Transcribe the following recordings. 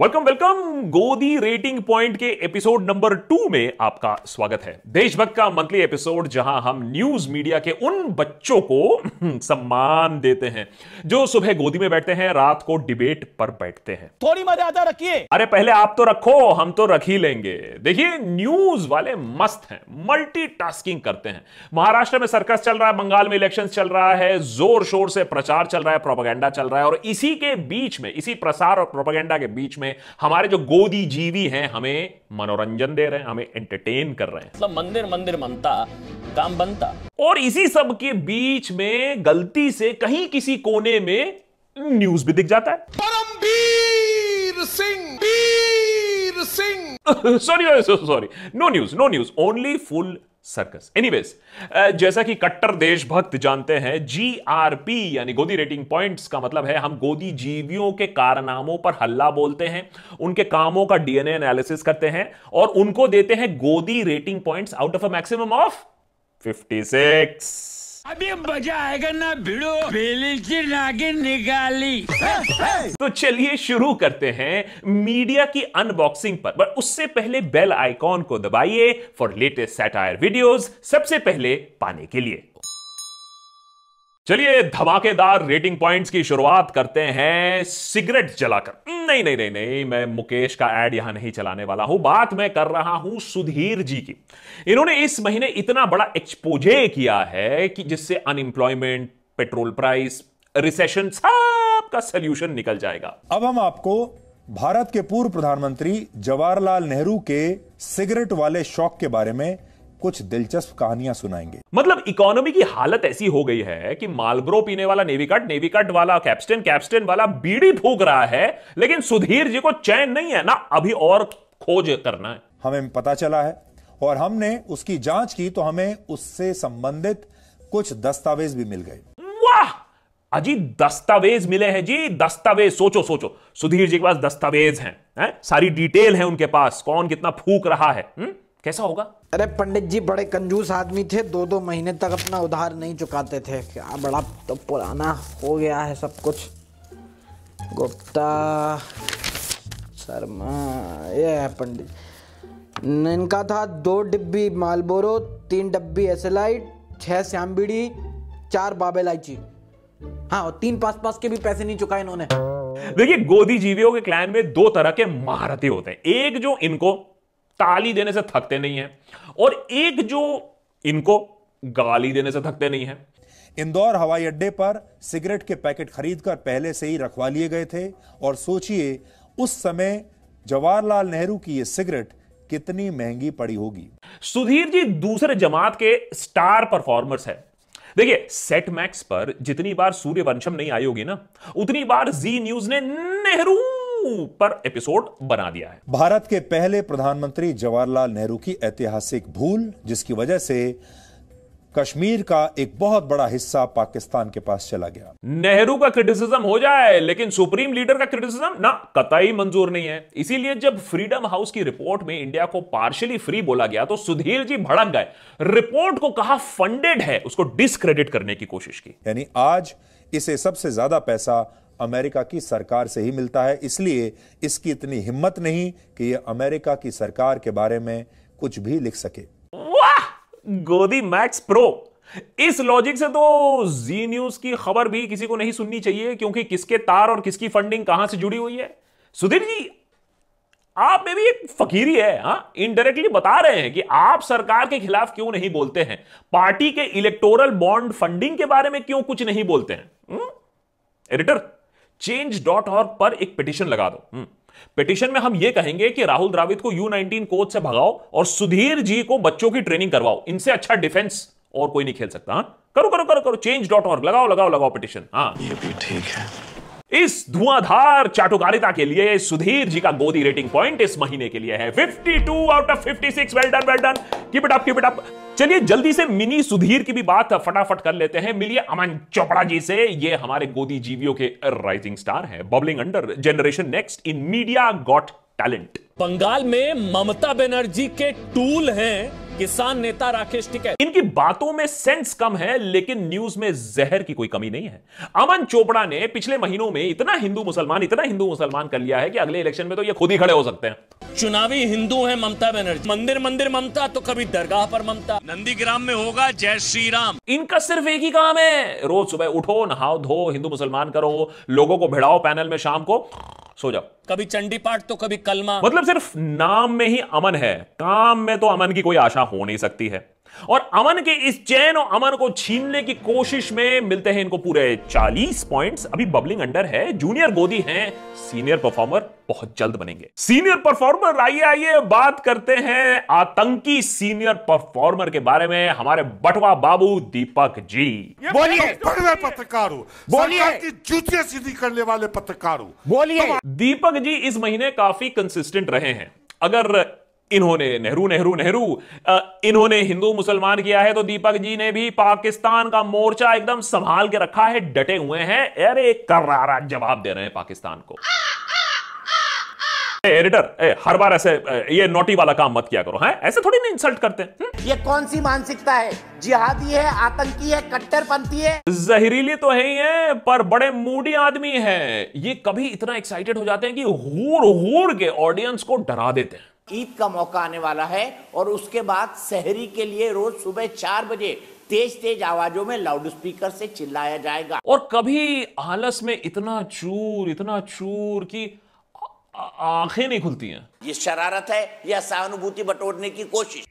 Welcome welcome Godi rating point के episode number two में आपका स्वागत है। देशभक्त का मंथली एपिसोड जहाँ हम न्यूज़ मीडिया के उन बच्चों को सम्मान देते हैं जो सुबह गोदी में बैठते हैं रात को डिबेट पर बैठते हैं। थोड़ी मर्यादा रखिए। अरे पहले आप तो रखो हम तो रख ही लेंगे। देखिए न्यूज़ वाले मस्त हैं मल्टीटास्किंग करते हैं। महाराष्ट्र में सर्कस चल रहा है बंगाल में इलेक्शन चल रहा है ज़ोर शोर से प्रचार चल रहा है प्रोपागेंडा चल रहा है और इसी के बीच में इसी प्रसार और प्रोपागेंडा के बीच में हमारे जो गोदी जीवी हैं हमें मनोरंजन दे रहे हैं हमें एंटरटेन कर रहे हैं। मतलब मंदिर मंदिर मनता काम बनता। और इसी सब के बीच में गलती से कहीं किसी कोने में न्यूज़ भी दिख जाता है। Paramvir Singh Vir Singh. Sorry sorry no news no news only full circus anyways जैसा कि कट्टर देशभक्त जानते हैं जीआरपी यानी गोदी रेटिंग पॉइंट्स का मतलब है, हम गोदी जीवियों के कारनामों पर हल्ला बोलते हैं, उनके कामों का डीएनए एनालिसिस करते हैं और उनको देते हैं Godi rating points out of a maximum of 56 अभी मज़ा आएगा ना भिड़ो। बेली की नागिन निकाली तो चलिए शुरू करते हैं मीडिया की अनबॉक्सिंग पर पर उससे पहले बेल आइकॉन को दबाइए फॉर लेटेस्ट सैटायर वीडियोस सबसे पहले पाने के लिए। चलिए धमाकेदार रेटिंग पॉइंट्स की शुरुआत करते हैं। सिगरेट जलाकर। नहीं नहीं नहीं नहीं, मैं मुकेश का एड यहाँ नहीं चलाने वाला हूँ। बात मैं कर रहा हूँ सुधीर जी की। इन्होंने इस महीने इतना बड़ा एक्सपोजे किया है कि जिससे अनएम्प्लॉयमेंट पेट्रोल प्राइस रिसेशन सब का सोल्यूशन निकल जाएगा। अब हम आपको भारत के पूर्व प्रधानमंत्री जवाहरलाल नेहरू के सिगरेट वाले शौक के बारे में कुछ दिलचस्प कहानियाँ सुनाएँगे। मतलब इकोनॉमी की हालत ऐसी हो गई है कि मालब्रो पीने वाला नेवी कट नेवी कट वाला कैप्स्टन कैप्स्टन वाला बीड़ी फूक रहा है लेकिन सुधीर जी को चैन नहीं है। ना अभी और खोज करना है। हमें पता चला है और हमने उसकी जाँच की तो हमें उससे संबंधित कुछ दस्तावेज़ भी मिल गए। वाह! अजी दस्तावेज़ मिले हैं जी। दस्तावेज़ सोचो सोचो। सुधीर जी के पास दस्तावेज़ हैं है? सारी डिटेल है उनके पास। कौन कितना फूक रहा है हुँ? कैसा होगा? अरे पंडित जी बड़े कंजूस आदमी थे दो दो महीने तक अपना उधार नहीं चुकाते थे। क्या बड़ा तो पुराना हो गया है सब कुछ। गुप्ता शर्मा ये है पंडित इनका था दो डिब्बी मालबोरो तीन डब्बी एसएलाइट छह श्याम बीड़ी चार बाबे इलायची। हाँ और तीन पास पास के भी पैसे नहीं चुकाए इन्होंने। देखिए गोदी जीवियों के क्लैन में दो तरह के महारथी होते हैं। एक जो इनको ताली देने से थकते नहीं है। और एक जो इनको गाली देने से थकते नहीं है। इंदौर हवाई अड्डे पर सिगरेट के पैकेट खरीदकर पहले से ही रखवा लिए गए थे और सोचिए उस समय जवाहरलाल नेहरू की यह सिगरेट कितनी महँगी पड़ी होगी। सुधीर जी दूसरे जमात के स्टार परफॉर्मर्स है। देखिए सेट मैक्स पर जितनी बार सूर्यवंशम नहीं आई होगी ना उतनी बार जी न्यूज़ ने नेहरू पर एपिसोड बना दिया है। भारत के पहले प्रधानमंत्री जवाहरलाल नेहरू की ऐतिहासिक भूल जिसकी वजह से कश्मीर का एक बहुत बड़ा हिस्सा पाकिस्तान के पास चला गया। नेहरू का क्रिटिसिज्म हो जाए लेकिन सुप्रीम लीडर का क्रिटिसिज्म ना कतई मंजूर नहीं है। इसीलिए जब फ्रीडम हाउस की रिपोर्ट में इंडिया को पार्शियली फ्री बोला गया तो सुधीर जी भड़क गए। रिपोर्ट को कहा फंडेड है उसको डिसक्रेडिट करने की कोशिश की। यानी आज इसे सबसे ज़्यादा पैसा अमेरिका की सरकार से ही मिलता है। इसलिए इसकी इतनी हिम्मत नहीं कि यह अमेरिका की सरकार के बारे में कुछ भी लिख सके। वाह! गोदी मैक्स प्रो। इस लॉजिक से तो जी न्यूज़ की खबर भी किसी को नहीं सुननी चाहिए, क्योंकि किसके तार और किसकी फंडिंग कहाँ से जुड़ी हुई है? सुधीर जी, आप में भी एक फकीरी है हाँ? इनडायरेक्टली बता रहे हैं कि आप सरकार के खिलाफ क्यों नहीं बोलते हैं? पार्टी के इलेक्टोरल बॉन्ड फंडिंग के बारे में क्यों कुछ नहीं बोलते हैं? एडिटर चेंज डॉट ऑर्ग पर एक पिटिशन लगा दो। पिटिशन में हम यह कहेंगे कि राहुल द्राविड को यू नाइनटीन कोच से भगाओ और सुधीर जी को बच्चों की ट्रेनिंग करवाओ। इनसे अच्छा डिफेंस और कोई नहीं खेल सकता हा? करो करो करो करो। चेंज डॉट ऑर्ग लगाओ लगाओ लगाओ पिटिशन हाँ? ये भी ठीक है। इस धुआंधार चाटुकारिता के लिए सुधीर जी का गोदी रेटिंग पॉइंट इस महीने के लिए है। 52 out of 56 well done well done keep it up keep it up चलिए जल्दी से मिनी सुधीर की भी बात फटाफट कर लेते हैं। मिलिए अमन चोपड़ा जी से, ये हमारे गोदी जीवियों के राइजिंग स्टार हैं। Bubbling under generation next in media got talent Bengal में ममता बनर्जी के टूल हैं। किसान नेता राकेश टिकैत। इनकी बातों में सेंस कम है लेकिन न्यूज़ में जहर की कोई कमी नहीं है। अमन चोपड़ा ने पिछले महीनों में इतना हिंदू मुसलमान इतना हिंदू मुसलमान कर लिया है कि अगले इलेक्शन में तो ये खुद ही खड़े हो सकते हैं। चुनावी हिंदू है ममता बनर्जी। मंदिर मंदिर ममता तो कभी दरगाह पर ममता। नंदीग्राम में होगा जय श्री राम इनका सिर्फ़ एक ही काम है। रोज सुबह उठो नहाओ धो हिंदू मुसलमान करो लोगों को भिड़ाओ पैनल में शाम को। सो जाओ। कभी चंडी पाठ तो कभी कलमा। मतलब सिर्फ़ नाम में ही अमन है काम में तो अमन की कोई आशा हो नहीं सकती है। और अमन के इस चैन और अमन को छीनने की कोशिश में मिलते हैं इनको पूरे 40 पॉइंट्स अभी बबलिंग अंडर है। जूनियर गोदी हैं। सीनियर परफॉर्मर बहुत जल्द बनेंगे। सीनियर परफॉर्मर आइए आइए बात करते हैं आतंकी सीनियर परफॉर्मर के बारे में। हमारे बटवा बाबू दीपक जी। बोलिए। बड़े पत्रकार हो। जूतियाँ सीधी करने वाले पत्रकार हो। बोलिए। दीपक जी इस महीने काफ़ी कंसिस्टेंट रहे हैं। अगर इन्होंने नेहरू नेहरू नेहरू इन्होंने हिंदू मुसलमान किया है तो दीपक जी ने भी पाकिस्तान का मोर्चा एकदम संभाल के रखा है डटे हुए हैं। अरे करारा जवाब दे रहे हैं पाकिस्तान को। एडिटर ए, हर बार ऐसे ये नोटी वाला काम मत किया करो हैं? ऐसे थोड़ी ना इंसल्ट करते हैं हम्म? ये कौन सी मानसिकता है? जिहादी है आतंकी है कट्टरपंथी है? जहरीली तो है ही है पर बड़े मूडी आदमी है। ये कभी इतना एक्साइटेड हो जाते हैं कि हूर हूर के ऑडियंस को डरा देते हैं। ईद का मौका आने वाला है और उसके बाद शहरी के लिए रोज सुबह चार बजे तेज तेज आवाजों में लाउड स्पीकर से चिल्लाया जाएगा। और कभी आलस में इतना चूर इतना चूर कि आँखें नहीं खुलती हैं। ये शरारत है या सहानुभूति बटोरने की कोशिश।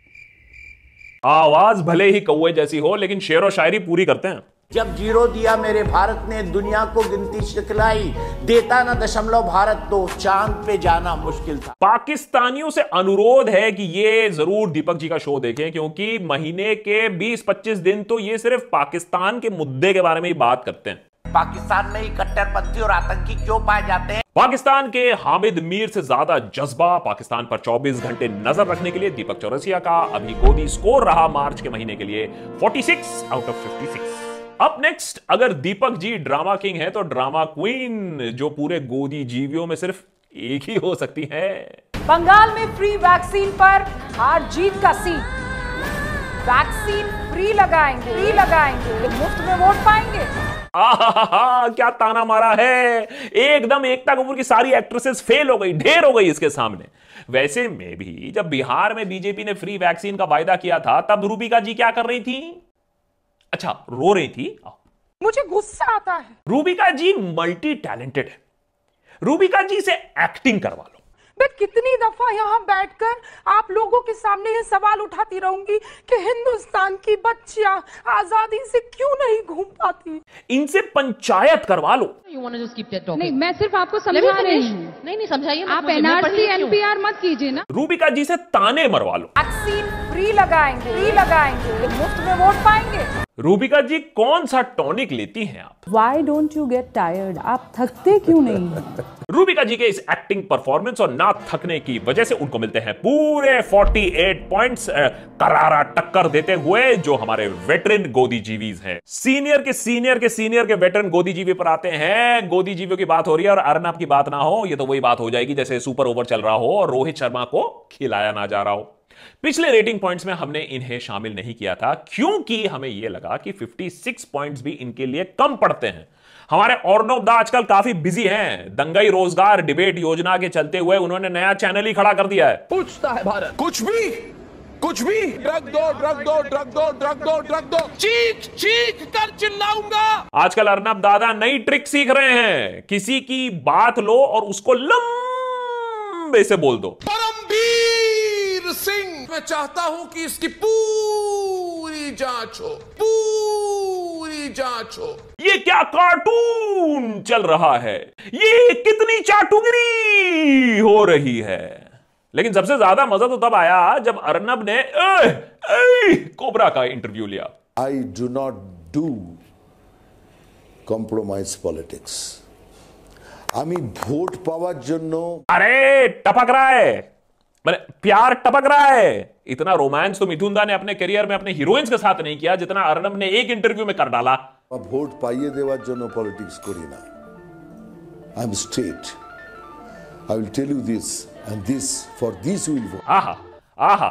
आवाज़ भले ही कौए जैसी हो लेकिन शेर और शायरी पूरी करते हैं। जब ज़ीरो दिया मेरे भारत ने दुनिया को गिनती सिखलाई देता ना दशमलव भारत तो चाँद पे जाना मुश्किल था। पाकिस्तानियों से अनुरोध है कि ये ज़रूर दीपक जी का शो देखें क्योंकि महीने के 20-25 दिन तो ये सिर्फ़ पाकिस्तान के मुद्दे के बारे में ही बात करते हैं। पाकिस्तान में ही कट्टरपंथी और आतंकी क्यों पाए जाते हैं? पाकिस्तान के हामिद मीर से ज़्यादा जज्बा पाकिस्तान पर 24 घंटे नज़र रखने के लिए दीपक चौरसिया का अभी गोदी स्कोर रहा मार्च के महीने के लिए। 46 आउट ऑफ़ 56 अब नेक्स्ट अगर दीपक जी ड्रामा किंग है तो ड्रामा क्वीन जो पूरे गोदी जीवियों में सिर्फ़ एक ही हो सकती है। बंगाल में फ्री वैक्सीन पर हार जीत का सीन वैक्सीन फ्री लगाएँगे। फ्री लगाएँगे। मुफ़्त में वोट पाएँगे। आहा क्या ताना मारा है? एकदम एकता कपूर की सारी एक्ट्रेसेस फेल हो गई ढेर हो गई इसके सामने। वैसे में भी जब बिहार में बीजेपी ने फ्री वैक्सीन का वायदा किया था तब रूबिका जी क्या कर रही थी? अच्छा रो रही थी? मुझे गुस्सा आता है। रूबिका जी मल्टी टैलेंटेड है। रूबिका जी से एक्टिंग करवा लो। मैं कितनी दफ़ा यहाँ बैठकर आप लोगों के सामने ये सवाल उठाती रहूँगी कि हिंदुस्तान की बच्चियाँ आज़ादी से क्यों नहीं घूम पाती? इनसे पंचायत करवा लो। नहीं मैं सिर्फ़ आपको समझा रही हूँ। नहीं नहीं समझाइए आप एनआरसी एनपीआर मत कीजिए ना। रूबिका जी से ताने मरवा लो। वैक्सीन फ्री लगाएँगे। फ्री लगाएँगे। मुफ़्त में वोट पाएँगे। रूबिका जी कौन सा टॉनिक लेती हैं आप? Why don't you get tired आप थकते क्यों नहीं? रूबिका जी के इस एक्टिंग परफॉर्मेंस और ना थकने की वजह से उनको मिलते हैं पूरे 48 पॉइंट्स करारा टक्कर देते हुए जो हमारे वेटरन गोदी जीवीज हैं। सीनियर के सीनियर के सीनियर के वेटरन गोदी जीवी पर आते हैं। गोदी जीवियों की बात हो रही है और अर्नब की बात ना हो ये तो वही बात हो जाएगी जैसे सुपर ओवर चल रहा हो और रोहित शर्मा को खिलाया ना जा रहा हो। पिछले रेटिंग पॉइंट्स में हमने इन्हें शामिल नहीं किया था क्योंकि हमें यह लगा कि 56 पॉइंट्स भी इनके लिए कम पड़ते हैं। हमारे अर्णव दा आजकल काफ़ी बिज़ी हैं। दंगई रोज़गार डिबेट योजना के चलते हुए उन्होंने नया चैनल ही खड़ा कर दिया है। पूछता है भारत। कुछ भी कुछ भी। ड्रग दो ड्रग दो ड्रग दो ड्रग दो ड्रग दो चीख चीख कर चिल्लाऊँगा। आजकल अर्नब दादा नई ट्रिक सीख रहे हैं। किसी की बात लो और उसको लंबे से बोल दो। परमवीर। सिंह मैं चाहता हूं कि इसकी पूरी जांच हो पूरी जांच हो ये क्या कार्टून चल रहा है ये कितनी चाटुगिरी हो रही है लेकिन सबसे ज्यादा मजा तो तब आया जब अर्नब ने ए, ए, कोबरा का इंटरव्यू लिया I do not do compromise politics. আমি ভোট পাওয়ার জন্য अरे टपक रहा है मैंने प्यार टपक रहा है इतना रोमांस तो मिथुन दा ने अपने करियर में अपने हीरोइंस के साथ नहीं किया जितना अर्नब ने एक इंटरव्यू में कर डाला বা ভোট পাইয়ে দেওয়ার জন্য পলিটিক্স করি না I am straight I will tell you this and this for this will vote आहा आहा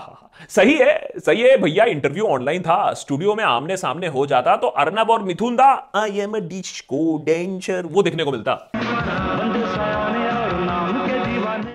सही है सही है भैया इंटरव्यू ऑनलाइन था स्टूडियो में आमने सामने हो जाता तो अर्नब और Mithun da I am disco danger वो देखने को मिलता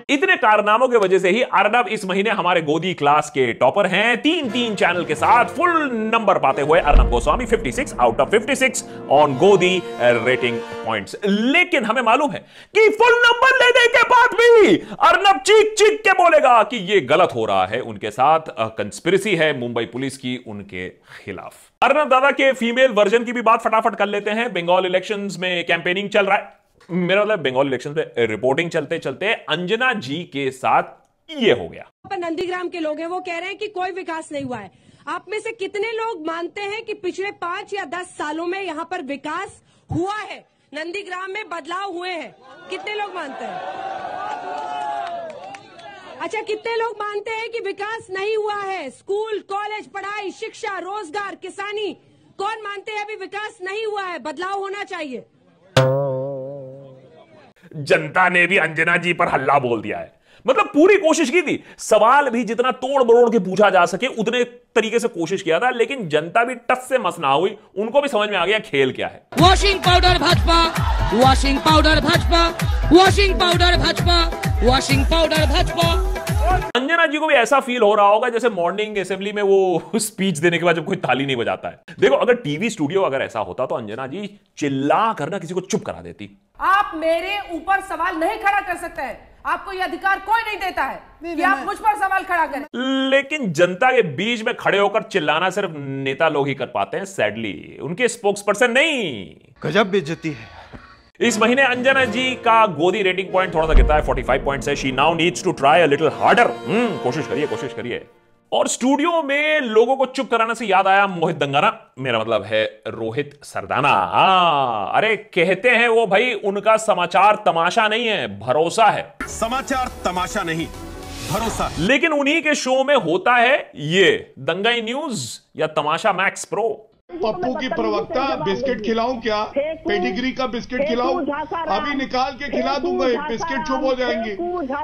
इतने कारनामों की वजह से ही अर्नब इस महीने हमारे गोदी क्लास के टॉपर हैं। तीन तीन चैनल के साथ फुल नंबर पाते हुए Arnab Goswami 56 out of 56 on Godi rating points लेकिन हमें मालूम है कि फुल नंबर लेने के बाद भी अर्नब चीख चीख के बोलेगा कि यह गलत हो रहा है। उनके साथ कंस्पिरेसी है मुंबई पुलिस की उनके खिलाफ। अर्नब दादा के फीमेल वर्जन की भी बात फटाफट कर लेते हैं। बंगाल इलेक्शंस में कैंपेनिंग चल रहा है। मेरा मतलब बंगाल इलेक्शन में रिपोर्टिंग चलते चलते अंजना जी के साथ ये हो गया। नंदीग्राम के लोग हैं, वो कह रहे हैं कि कोई विकास नहीं हुआ है। आप में से कितने लोग मानते हैं कि पिछले पाँच या दस सालों में यहाँ पर विकास हुआ है? नंदीग्राम में बदलाव हुए हैं। कितने लोग मानते हैं? अच्छा कितने लोग मानते हैं कि विकास नहीं हुआ है? स्कूल, कॉलेज, पढ़ाई, शिक्षा, रोज़गार, किसानी, कौन मानते हैं अभी विकास नहीं हुआ है? बदलाव होना चाहिए। जनता ने भी अंजना जी पर हल्ला बोल दिया है। मतलब पूरी कोशिश की थी। सवाल भी जितना तोड़ मरोड़ के पूछा जा सके उतने तरीके से कोशिश किया था लेकिन जनता भी टस से मस ना हुई। उनको भी समझ में आ गया खेल क्या है। Washing powder Bhajpa washing powder Bhajpa washing powder Bhajpa washing powder Bhajpa. Anjana ji को भी ऐसा फील हो रहा होगा जैसे मॉर्निंग असेंबली में वो स्पीच देने के बाद जब कोई ताली नहीं बजाता है। देखो अगर टीवी स्टूडियो अगर ऐसा होता तो अंजना जी चिल्ला करना किसी को चुप करा देती। आप मेरे ऊपर सवाल नहीं खड़ा कर सकते हैं। आपको यह अधिकार कोई नहीं देता है कि आप मुझ पर सवाल खड़ा करें। लेकिन जनता के बीच में खड़े होकर चिल्लाना सिर्फ़ नेता लोग ही कर पाते हैं सैडली उनके स्पोक्स पर्सन नहीं। गजब बेचती है। इस महीने अंजना जी का गोदी रेटिंग पॉइंट थोड़ा सा गिरता है 45 पॉइंट्स है। She now needs to try a little harder hmm कोशिश करिए कोशिश करिए। और स्टूडियो में लोगों को चुप कराने से याद आया मोहित दंगाना। मेरा मतलब है रोहित सरदाना। हाँ अरे कहते हैं वो भाई उनका समाचार तमाशा नहीं है भरोसा है। समाचार तमाशा नहीं भरोसा। लेकिन उन्हीं के शो में होता है ये दंगाई न्यूज़ या तमाशा मैक्स प्रो। पप्पू की प्रवक्ता बिस्किट खिलाऊं क्या? पेडिग्री का बिस्किट खिलाऊं? अभी निकाल के खिला दूँगा एक बिस्किट चुप हो जाएँगे।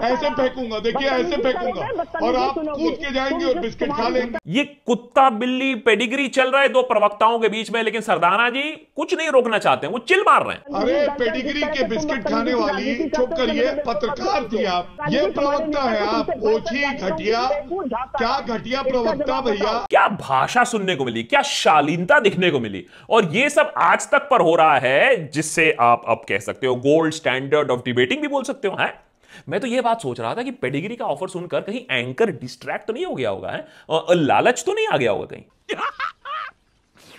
ऐसे फेंकूँगा देखिए ऐसे फेंकूँगा। और आप कूद के जाएँगे और बिस्किट खा लेंगे। ये कुत्ता बिल्ली पेडिग्री चल रहा है दो प्रवक्ताओं के बीच में लेकिन सरदाना जी कुछ नहीं रोकना चाहते वो चिल मार रहे हैं। अरे पेडिग्री के बिस्किट खाने वाली चुप करिए पत्रकार थी आप। ये प्रवक्ता है आप ओछी घटिया। क्या घटिया प्रवक्ता भैया? क्या भाषा सुनने को मिली? क्या शालीनता दिखने को मिली। और ये सब आज तक पर हो रहा है जिससे आप अब कह सकते हो गोल्ड स्टैंडर्ड ऑफ़ डिबेटिंग भी बोल सकते हो है? मैं तो ये बात सोच रहा था कि पेडिग्री का ऑफ़र सुनकर कहीं एंकर डिस्ट्रैक्ट तो नहीं हो गया होगा है? और लालच तो नहीं आ गया होगा कहीं?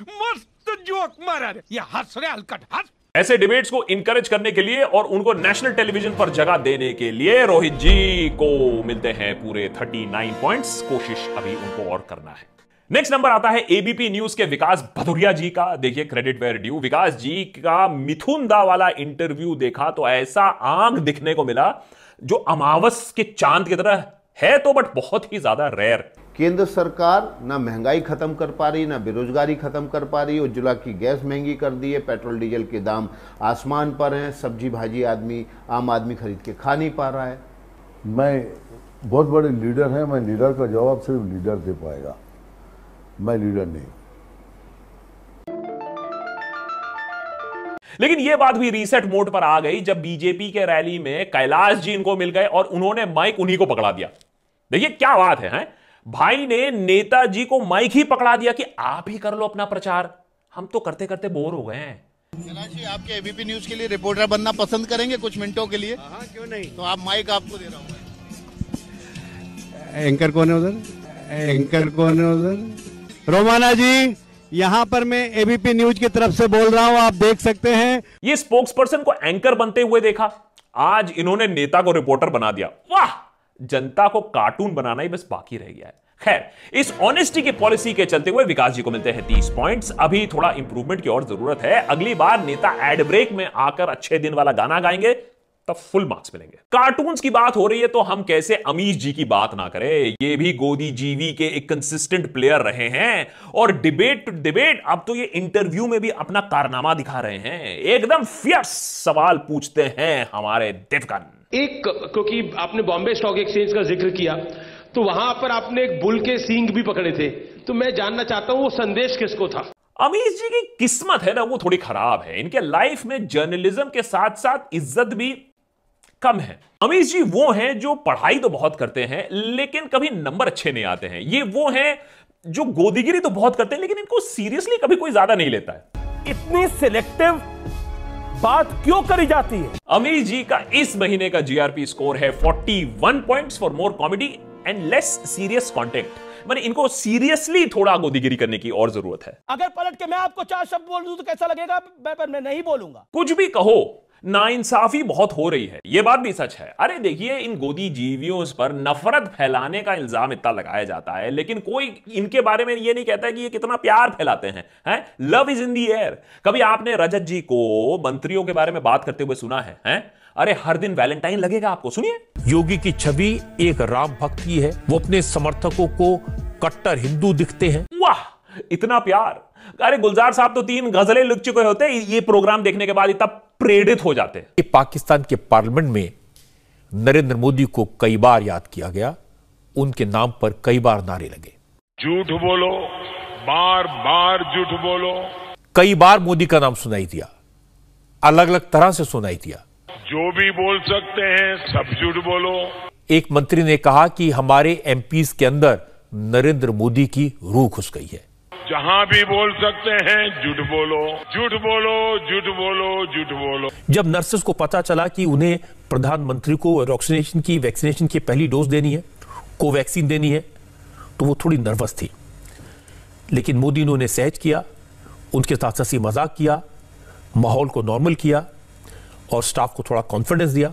मस्त जोक मारा ये हंस रे हलकट हंस। ऐसे डिबेट्स को इंकरेज करने के लिए और उनको नेशनल टेलीविज़न पर जगह देने के लिए रोहित जी को मिलते हैं पूरे 39 पॉइंट्स कोशिश अभी उनको और करना है। नेक्स्ट नंबर आता है एबीपी न्यूज़ के विकास भदुरिया जी का। देखिए credit where due Vikas ji का मिथुन दा वाला इंटरव्यू देखा तो ऐसा आँख दिखने को मिला जो अमावस के चाँद की तरह है तो बट बहुत ही ज़्यादा रेयर केंद्र सरकार ना महँगाई खत्म कर पा रही ना बेरोजगारी खत्म कर पा रही उज्ज्वला की गैस महँगी कर दी है पेट्रोल डीजल के दाम आसमान पर हैं सब्ज़ी भाजी आदमी आम आदमी खरीद के खा नहीं पा रहा है। मैं बहुत बड़े लीडर हैं मैं लीडर का जवाब सिर्फ़ लीडर दे पाएगा। मैं लीडर नहीं लेकिन यह बात भी रीसेट मोड पर आ गई जब बीजेपी के रैली में कैलाश जी इनको मिल गए और उन्होंने माइक उन्हीं को पकड़ा दिया। देखिए क्या बात है, है? भाई ने नेताजी को माइक ही पकड़ा दिया कि आप ही कर लो अपना प्रचार। हम तो करते करते बोर हो गए हैं। कैलाश जी आपके एबीपी न्यूज़ के लिए रिपोर्टर बनना पसंद करेंगे कुछ मिनटों के लिए? हाँ क्यों नहीं? तो आप माइक आपको दे रहा हूँ। एंकर कौन है उधर? एंकर कौन है उधर? रोमाना जी, यहाँ पर मैं एबीपी न्यूज़ की तरफ़ से बोल रहा हूँ, आप देख सकते हैं। ये स्पोक्स पर्सन को एंकर बनते हुए देखा। आज इन्होंने नेता को रिपोर्टर बना दिया। वाह! जनता को कार्टून बनाना ही बस बाकी रह गया है। खैर, इस ऑनेस्टी की पॉलिसी के चलते हुए विकास जी को मिलते हैं तीस पॉइंट्स अभी थोड़ा इंप्रूवमेंट की और ज़रूरत है। अगली बार नेता एड ब्रेक में आकर अच्छे दिन वाला गाना गाएँगे। तब फुल मार्क्स मिलेंगे। कार्टून्स की बात हो रही है तो हम कैसे अमीश जी की बात ना करें? ये भी गोदी जीवी के एक कंसिस्टेंट प्लेयर रहे हैं और डिबेट टू डिबेट अब तो ये इंटरव्यू में भी अपना कारनामा दिखा रहे हैं। एकदम फियर्स सवाल पूछते हैं हमारे देवगन। एक क्योंकि आपने बॉम्बे स्टॉक एक्सचेंज का ज़िक्र किया तो वहाँ पर आपने एक बुल के सींग भी पकड़े थे। तो मैं जानना चाहता हूँ वो संदेश किसको था? अमीश जी की किस्मत है ना वो थोड़ी खराब है। इनके लाइफ में जर्नलिज्म के साथ साथ इज़्ज़त भी कम है। अमीश जी वो हैं जो पढ़ाई तो बहुत करते हैं लेकिन कभी नंबर अच्छे नहीं आते हैं। ये वो हैं जो गोदीगिरी तो बहुत करते हैं लेकिन इनको सीरियसली कभी कोई ज़्यादा नहीं लेता है। इतनी सिलेक्टिव बात क्यों करी जाती है? अमीश जी का इस महीने का जीआरपी स्कोर है 41 points for more comedy and less serious contact मैंने इनको सीरियसली थोड़ा गोदीगिरी करने की और ज़रूरत है। अगर पलट के मैं आपको चार शब्द बोल दूँ तो कैसा लगेगा? मैं पर मैं नहीं बोलूँगा। कुछ भी कहो नाइंसाफी बहुत हो रही है। यह बात भी सच है। अरे देखिए इन गोदी जीवियों पर नफरत फैलाने का इल्ज़ाम इतना लगाया जाता है लेकिन कोई इनके बारे में यह नहीं कहता है कि ये कितना प्यार फैलाते हैं हैं? Love is in the air कभी आपने रजत जी को मंत्रियों के बारे में बात करते हुए सुना है हैं? अरे हर दिन वैलेंटाइन लगेगा आपको सुनिए। योगी की छवि एक राम भक्त की है। वो अपने समर्थकों को कट्टर हिंदू दिखते हैं। वाह इतना प्यार। अरे गुलजार साहब तो तीन गजलें लिख चुके होते ये प्रोग्राम देखने के बाद इतना प्रेरित हो जाते हैं। पाकिस्तान के पार्लियामेंट में नरेंद्र मोदी को कई बार याद किया गया उनके नाम पर कई बार नारे लगे। झूठ बोलो बार बार झूठ बोलो। कई बार मोदी का नाम सुनाई दिया अलग अलग तरह से सुनाई दिया। जो भी बोल सकते हैं सब झूठ बोलो। एक मंत्री ने कहा कि हमारे एमपीज के अंदर नरेंद्र मोदी की रूह घुस गई है। जहाँ भी बोल सकते हैं, झूठ बोलो। झूठ बोलो झूठ बोलो झूठ बोलो। जब नर्सेस को पता चला कि उन्हें प्रधानमंत्री को वैक्सीनेशन की वैक्सीनेशन की पहली डोज देनी है, कोवैक्सीन देनी है तो वो थोड़ी नर्वस थी। लेकिन मोदी ने उन्हें सहज किया, उनके साथ हँसी मज़ाक किया, माहौल को नॉर्मल किया और स्टाफ को थोड़ा कॉन्फिडेंस दिया।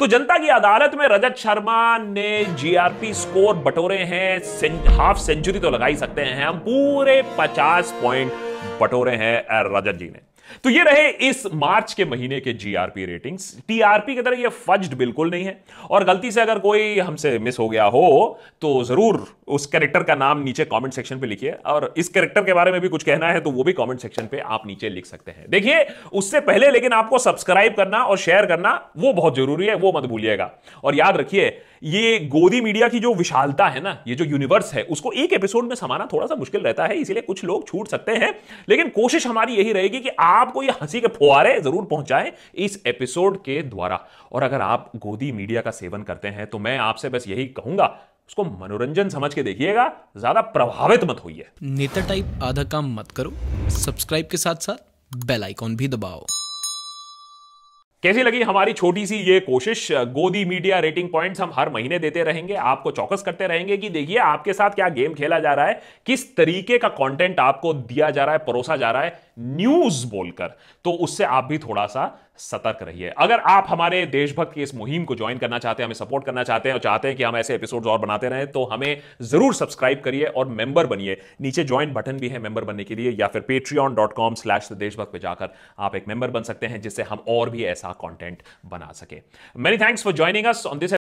तो जनता की अदालत में रजत शर्मा ने जीआरपी स्कोर बटोरे हैं हाफ़ सेंचुरी तो लगा ही सकते हैं हम, पूरे 50 पॉइंट बटोरे हैं रजत जी ने। तो ये रहे इस मार्च के महीने के जीआरपी रेटिंग्स टीआरपी की तरह ये फज्ड बिल्कुल नहीं है। और गलती से अगर कोई हमसे मिस हो गया हो तो ज़रूर उस कैरेक्टर का नाम नीचे कमेंट सेक्शन पे लिखिए और इस कैरेक्टर के बारे में भी कुछ कहना है तो वो भी कमेंट सेक्शन पे आप नीचे लिख सकते हैं। देखिए, उससे पहले लेकिन आपको सब्सक्राइब करना और शेयर करना वो बहुत ज़रूरी है, वो मत भूलिएगा। और याद रखिए, ये गोदी मीडिया की जो विशालता है ना, ये जो यूनिवर्स है, उसको एक एपिसोड में समाना थोड़ा सा मुश्किल रहता है, इसीलिए कुछ लोग छूट सकते हैं। लेकिन कोशिश हमारी यही रहेगी कि आपको ये हँसी के फुहारे ज़रूर पहुंचाएँ इस एपिसोड के द्वारा। और अगर आप गोदी मीडिया का सेवन करते हैं तो मैं आपसे बस यही कहूँगा उसको मनोरंजन समझ के देखिएगा ज़्यादा प्रभावित मत होइए। नेता टाइप आधा काम मत करो सब्सक्राइब के साथ साथ बेल आइकॉन भी दबाओ। कैसी लगी हमारी छोटी सी ये कोशिश? गोदी मीडिया रेटिंग पॉइंट्स हम हर महीने देते रहेंगे आपको चौकस करते रहेंगे कि देखिए आपके साथ क्या गेम खेला जा रहा है किस तरीके का कंटेंट आपको दिया जा रहा है परोसा जा रहा है न्यूज़ बोलकर तो उससे आप भी थोड़ा सा सतर्क रहिए। अगर आप हमारे देशभक्त की इस मुहिम को ज्वाइन करना चाहते हैं, हमें सपोर्ट करना चाहते हैं और चाहते हैं कि हम ऐसे एपिसोड्स और बनाते रहें तो हमें ज़रूर सब्सक्राइब करिए और मेंबर बनिए। नीचे ज्वाइन बटन भी है मेंबर बनने के लिए, या फिर पेट्रियन डॉट कॉम स्लैश देशभक्त पर जाकर आप एक मेंबर बन सकते हैं, जिससे हम और भी ऐसा कॉन्टेंट बना सके। Many thanks for joining us on this